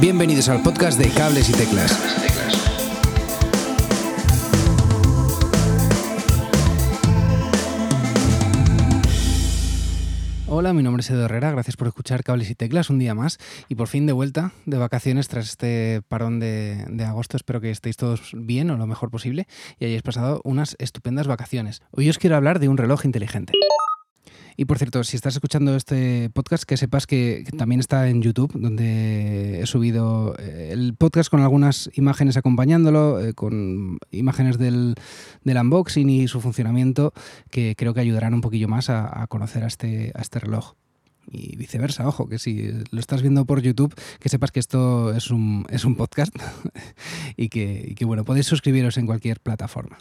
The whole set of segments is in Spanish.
Bienvenidos al podcast de Cables y Teclas. Hola, mi nombre es Edo Herrera, gracias por escuchar Cables y Teclas un día más y por fin de vuelta de vacaciones tras este parón de, de, agosto. Espero que estéis todos bien o lo mejor posible y hayáis pasado unas estupendas vacaciones. Hoy os quiero hablar de un reloj inteligente. Y por cierto, si estás escuchando este podcast, que sepas que, también está en YouTube, donde he subido eh, el podcast con algunas imágenes acompañándolo, eh, con imágenes del, unboxing y su funcionamiento, que creo que ayudarán un poquillo más a, conocer a este, a este reloj y viceversa. Ojo, que si lo estás viendo por YouTube, que sepas que esto es un, es un podcast y, que, y que, bueno, podéis suscribiros en cualquier plataforma.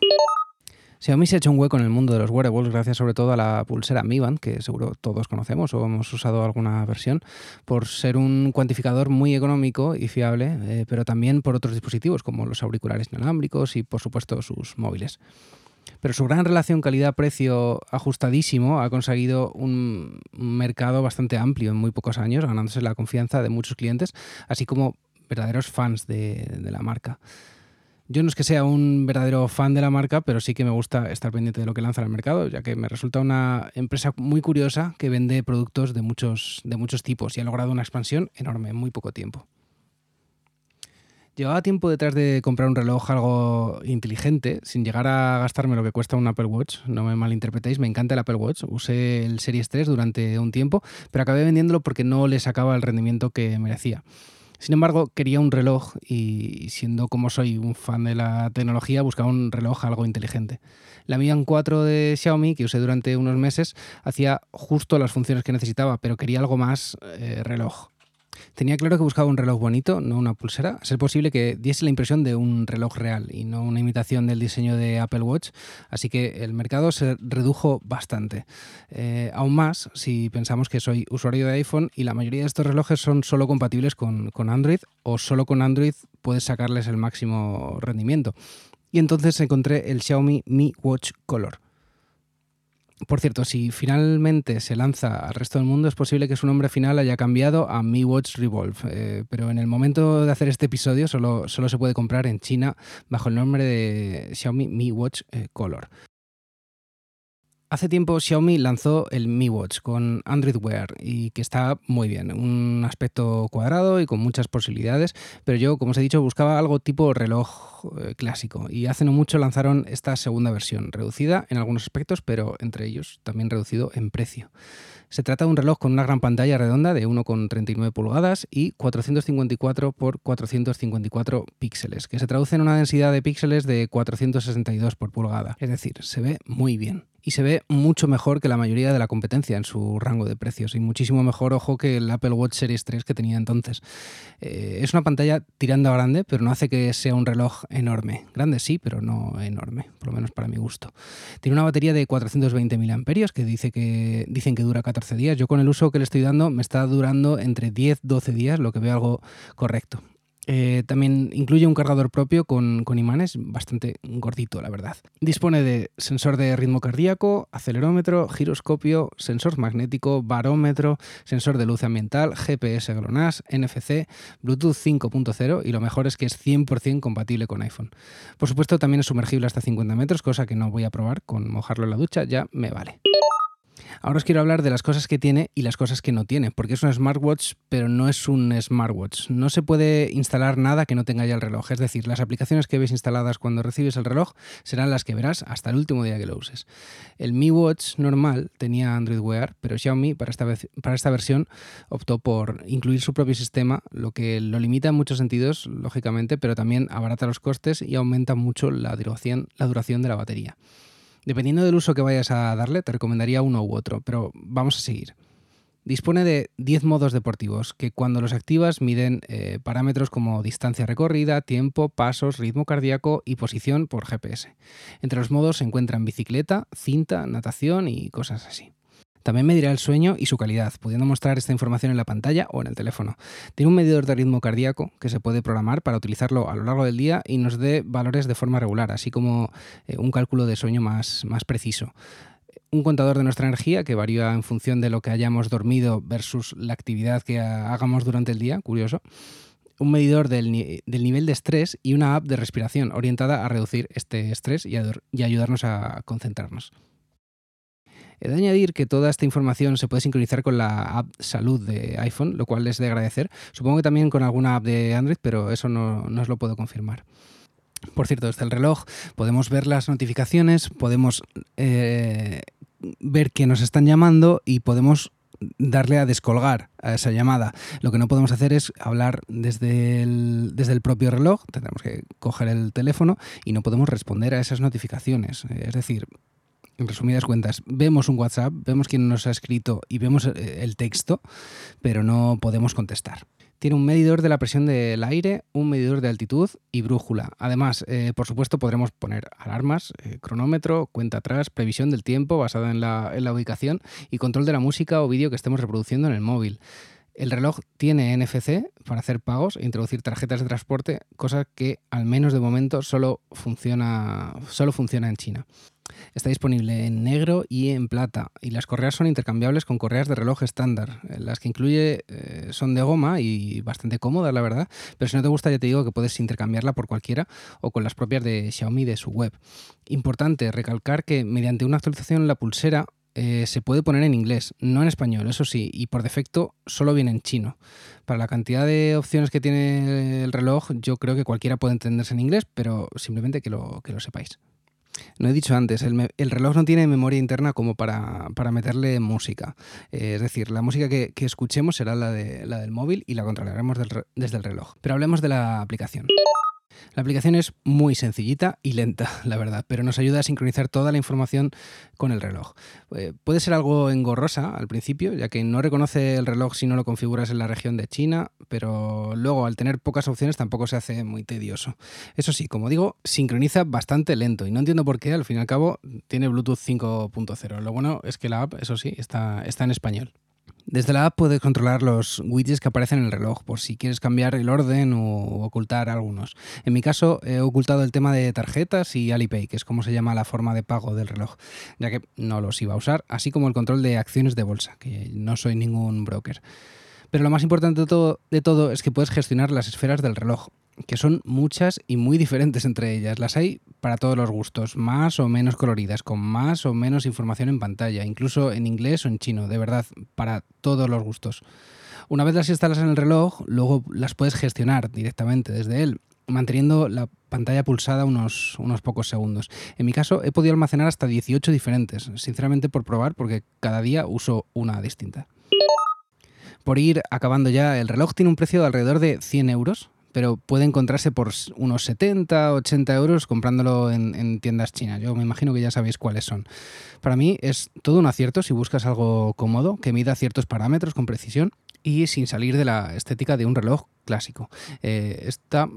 Xiaomi se ha hecho un hueco en el mundo de los wearables gracias sobre todo a la pulsera Mi Band, que seguro todos conocemos o hemos usado alguna versión, por ser un cuantificador muy económico y fiable, eh, pero también por otros dispositivos como los auriculares inalámbricos y por supuesto sus móviles. Pero su gran relación calidad-precio ajustadísimo ha conseguido un mercado bastante amplio en muy pocos años, ganándose la confianza de muchos clientes, así como verdaderos fans de, de la marca. Yo no es que sea un verdadero fan de la marca, pero sí que me gusta estar pendiente de lo que lanza al mercado, ya que me resulta una empresa muy curiosa que vende productos de muchos, de muchos tipos y ha logrado una expansión enorme en muy poco tiempo. Llevaba tiempo detrás de comprar un reloj algo inteligente, sin llegar a gastarme lo que cuesta un Apple Watch. No me malinterpretéis, me encanta el Apple Watch. Usé el Series 3 durante un tiempo, pero acabé vendiéndolo porque no le sacaba el rendimiento que merecía. Sin embargo, quería un reloj y siendo como soy un fan de la tecnología, buscaba un reloj algo inteligente. La Mi Band 4 de Xiaomi, que usé durante unos meses, hacía justo las funciones que necesitaba, pero quería algo más eh, reloj. Tenía claro que buscaba un reloj bonito, no una pulsera. Ser posible que diese la impresión de un reloj real y no una imitación del diseño de Apple Watch. Así que el mercado se redujo bastante. Eh, aún más si pensamos que soy usuario de iPhone y la mayoría de estos relojes son solo compatibles con, con Android o solo con Android puedes sacarles el máximo rendimiento. Y entonces encontré el Xiaomi Mi Watch Color por cierto, si finalmente se lanza al resto del mundo, es posible que su nombre final haya cambiado a Mi Watch Revolve, eh, pero en el momento de hacer este episodio solo, solo, se puede comprar en China bajo el nombre de Xiaomi Mi Watch eh, Color. Hace tiempo Xiaomi lanzó el Mi Watch con Android Wear y que está muy bien, un aspecto cuadrado y con muchas posibilidades, pero yo, como os he dicho, buscaba algo tipo reloj eh, clásico y hace no mucho lanzaron esta segunda versión, reducida en algunos aspectos, pero entre ellos también reducido en precio. Se trata de un reloj con una gran pantalla redonda de 1,39 pulgadas y 454 por 454 píxeles, que se traduce en una densidad de píxeles de 462 por pulgada. Es decir, se ve muy bien y se ve mucho mejor que la mayoría de la competencia en su rango de precios y muchísimo mejor ojo que el Apple Watch Series 3 que tenía entonces. Eh, es una pantalla tirando a grande, pero no hace que sea un reloj enorme. Grande sí, pero no enorme, por lo menos para mi gusto. Tiene una batería de 420 mAh que, dice que dicen que dura 14 días. Yo con el uso que le estoy dando me está durando entre 10-12 días, lo que veo algo correcto. Eh, también incluye un cargador propio con, imanes bastante gordito, la verdad. Dispone de sensor de ritmo cardíaco, acelerómetro, giroscopio, sensor magnético, barómetro, sensor de luz ambiental, GPS GLONASS, NFC, Bluetooth 5.0 y lo mejor es que es 100% compatible con iPhone. Por supuesto también es sumergible hasta 50 metros, cosa que no voy a probar, con mojarlo en la ducha ya me vale. Ahora os quiero hablar de las cosas que tiene y las cosas que no tiene, porque es un smartwatch, pero no es un smartwatch. No se puede instalar nada que no tenga ya el reloj, es decir, las aplicaciones que ves instaladas cuando recibes el reloj serán las que verás hasta el último día que lo uses. El Mi Watch normal tenía Android Wear, pero Xiaomi para esta, para esta versión optó por incluir su propio sistema, lo que lo limita en muchos sentidos, lógicamente, pero también abarata los costes y aumenta mucho la duración, la duración de la batería. Dependiendo del uso que vayas a darle, te recomendaría uno u otro, pero vamos a seguir. Dispone de 10 modos deportivos que cuando los activas miden eh, parámetros como distancia recorrida, tiempo, pasos, ritmo cardíaco y posición por GPS. Entre los modos se encuentran bicicleta, cinta, natación y cosas así. También medirá el sueño y su calidad, pudiendo mostrar esta información en la pantalla o en el teléfono. Tiene un medidor de ritmo cardíaco que se puede programar para utilizarlo a lo largo del día y nos dé valores de forma regular, así como eh, un cálculo de sueño más, más preciso un contador de nuestra energía que varía en función de lo que hayamos dormido versus la actividad que hagamos durante el día, curioso un medidor del, nivel de estrés y una app de respiración orientada a reducir este estrés y, y ayudarnos a concentrarnos. He de añadir que toda esta información se puede sincronizar con la app Salud de iPhone, lo cual es de agradecer. Supongo que también con alguna app de Android, pero eso no, os lo puedo confirmar. Por cierto, desde el reloj podemos ver las notificaciones, podemos eh, ver que nos están llamando y podemos darle a descolgar a esa llamada. Lo que no podemos hacer es hablar desde el, desde el propio reloj, tendremos que coger el teléfono y no podemos responder a esas notificaciones. Es decir, en resumidas cuentas, vemos un WhatsApp, vemos quién nos ha escrito y vemos eh, el texto, pero no podemos contestar. Tiene un medidor de la presión del aire, un medidor de altitud y brújula. Además, eh, por supuesto, podremos poner alarmas, eh, cronómetro, cuenta atrás, previsión del tiempo basada en la, en la ubicación y control de la música o vídeo que estemos reproduciendo en el móvil. El reloj tiene NFC para hacer pagos e introducir tarjetas de transporte, cosa que al menos de momento solo funciona, solo funciona en China. Está disponible en negro y en plata y las correas son intercambiables con correas de reloj estándar. Las que incluye eh, son de goma y bastante cómodas, la verdad, pero si no te gusta ya te digo que puedes intercambiarla por cualquiera o con las propias de Xiaomi de su web. Importante recalcar que mediante una actualización la pulsera eh, se puede poner en inglés, no en español, eso sí, y por defecto solo viene en chino. Para la cantidad de opciones que tiene el reloj, yo creo que cualquiera puede entenderse en inglés, pero simplemente que lo, que lo sepáis. No he dicho antes, el, reloj no tiene memoria interna como para, meterle música. Eh, es decir, la música que, escuchemos será la, de, la del móvil y la controlaremos desde el reloj. Pero hablemos de la aplicación. La aplicación es muy sencillita y lenta, la verdad, pero nos ayuda a sincronizar toda la información con el reloj. Eh, puede ser algo engorrosa al principio, ya que no reconoce el reloj si no lo configuras en la región de China, pero luego al tener pocas opciones tampoco se hace muy tedioso. Eso sí, como digo, sincroniza bastante lento y no entiendo por qué, al fin y al cabo, tiene Bluetooth 5.0. Lo bueno es que la app, eso sí, está, está en español. Desde la app puedes controlar los widgets que aparecen en el reloj por si quieres cambiar el orden o ocultar algunos. En mi caso he ocultado el tema de tarjetas y Alipay, que es como se llama la forma de pago del reloj, ya que no los iba a usar, así como el control de acciones de bolsa, que no soy ningún broker. Pero lo más importante de todo, de todo es que puedes gestionar las esferas del reloj, que son muchas y muy diferentes entre ellas. Las hay para todos los gustos, más o menos coloridas, con más o menos información en pantalla, incluso en inglés o en chino, de verdad, para todos los gustos. Una vez las instalas en el reloj, luego las puedes gestionar directamente desde él, manteniendo la pantalla pulsada unos, unos pocos segundos. En mi caso he podido almacenar hasta 18 diferentes, sinceramente por probar, porque cada día uso una distinta. Por ir acabando ya, el reloj tiene un precio de alrededor de 100 euros, pero puede encontrarse por unos 70, 80 euros comprándolo en, tiendas chinas. Yo me imagino que ya sabéis cuáles son. Para mí es todo un acierto si buscas algo cómodo, que mida ciertos parámetros con precisión y sin salir de la estética de un reloj clásico. Eh, esta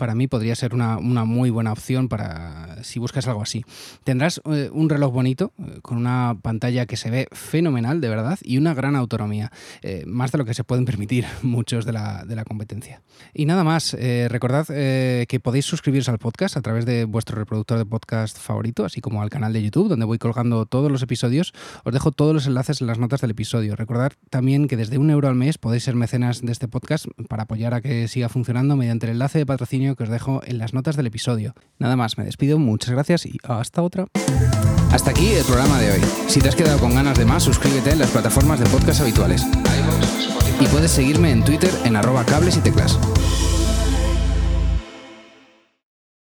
para mí podría ser una, muy buena opción para si buscas algo así. Tendrás eh, un reloj bonito, eh, con una pantalla que se ve fenomenal, de verdad, y una gran autonomía, eh, más de lo que se pueden permitir muchos de la, competencia. Y nada más, recordad que podéis suscribiros al podcast a través de vuestro reproductor de podcast favorito, así como al canal de YouTube, donde voy colgando todos los episodios. Os dejo todos los enlaces en las notas del episodio. Recordad también que desde un euro al mes podéis ser mecenas de este podcast para apoyar a que siga funcionando mediante el enlace de patrocinio que os dejo en las notas del episodio. Nada más, me despido, muchas gracias y hasta otra. Hasta aquí el programa de hoy. Si te has quedado con ganas de más, suscríbete en las plataformas de podcast habituales. Y puedes seguirme en Twitter en arroba cables y teclas.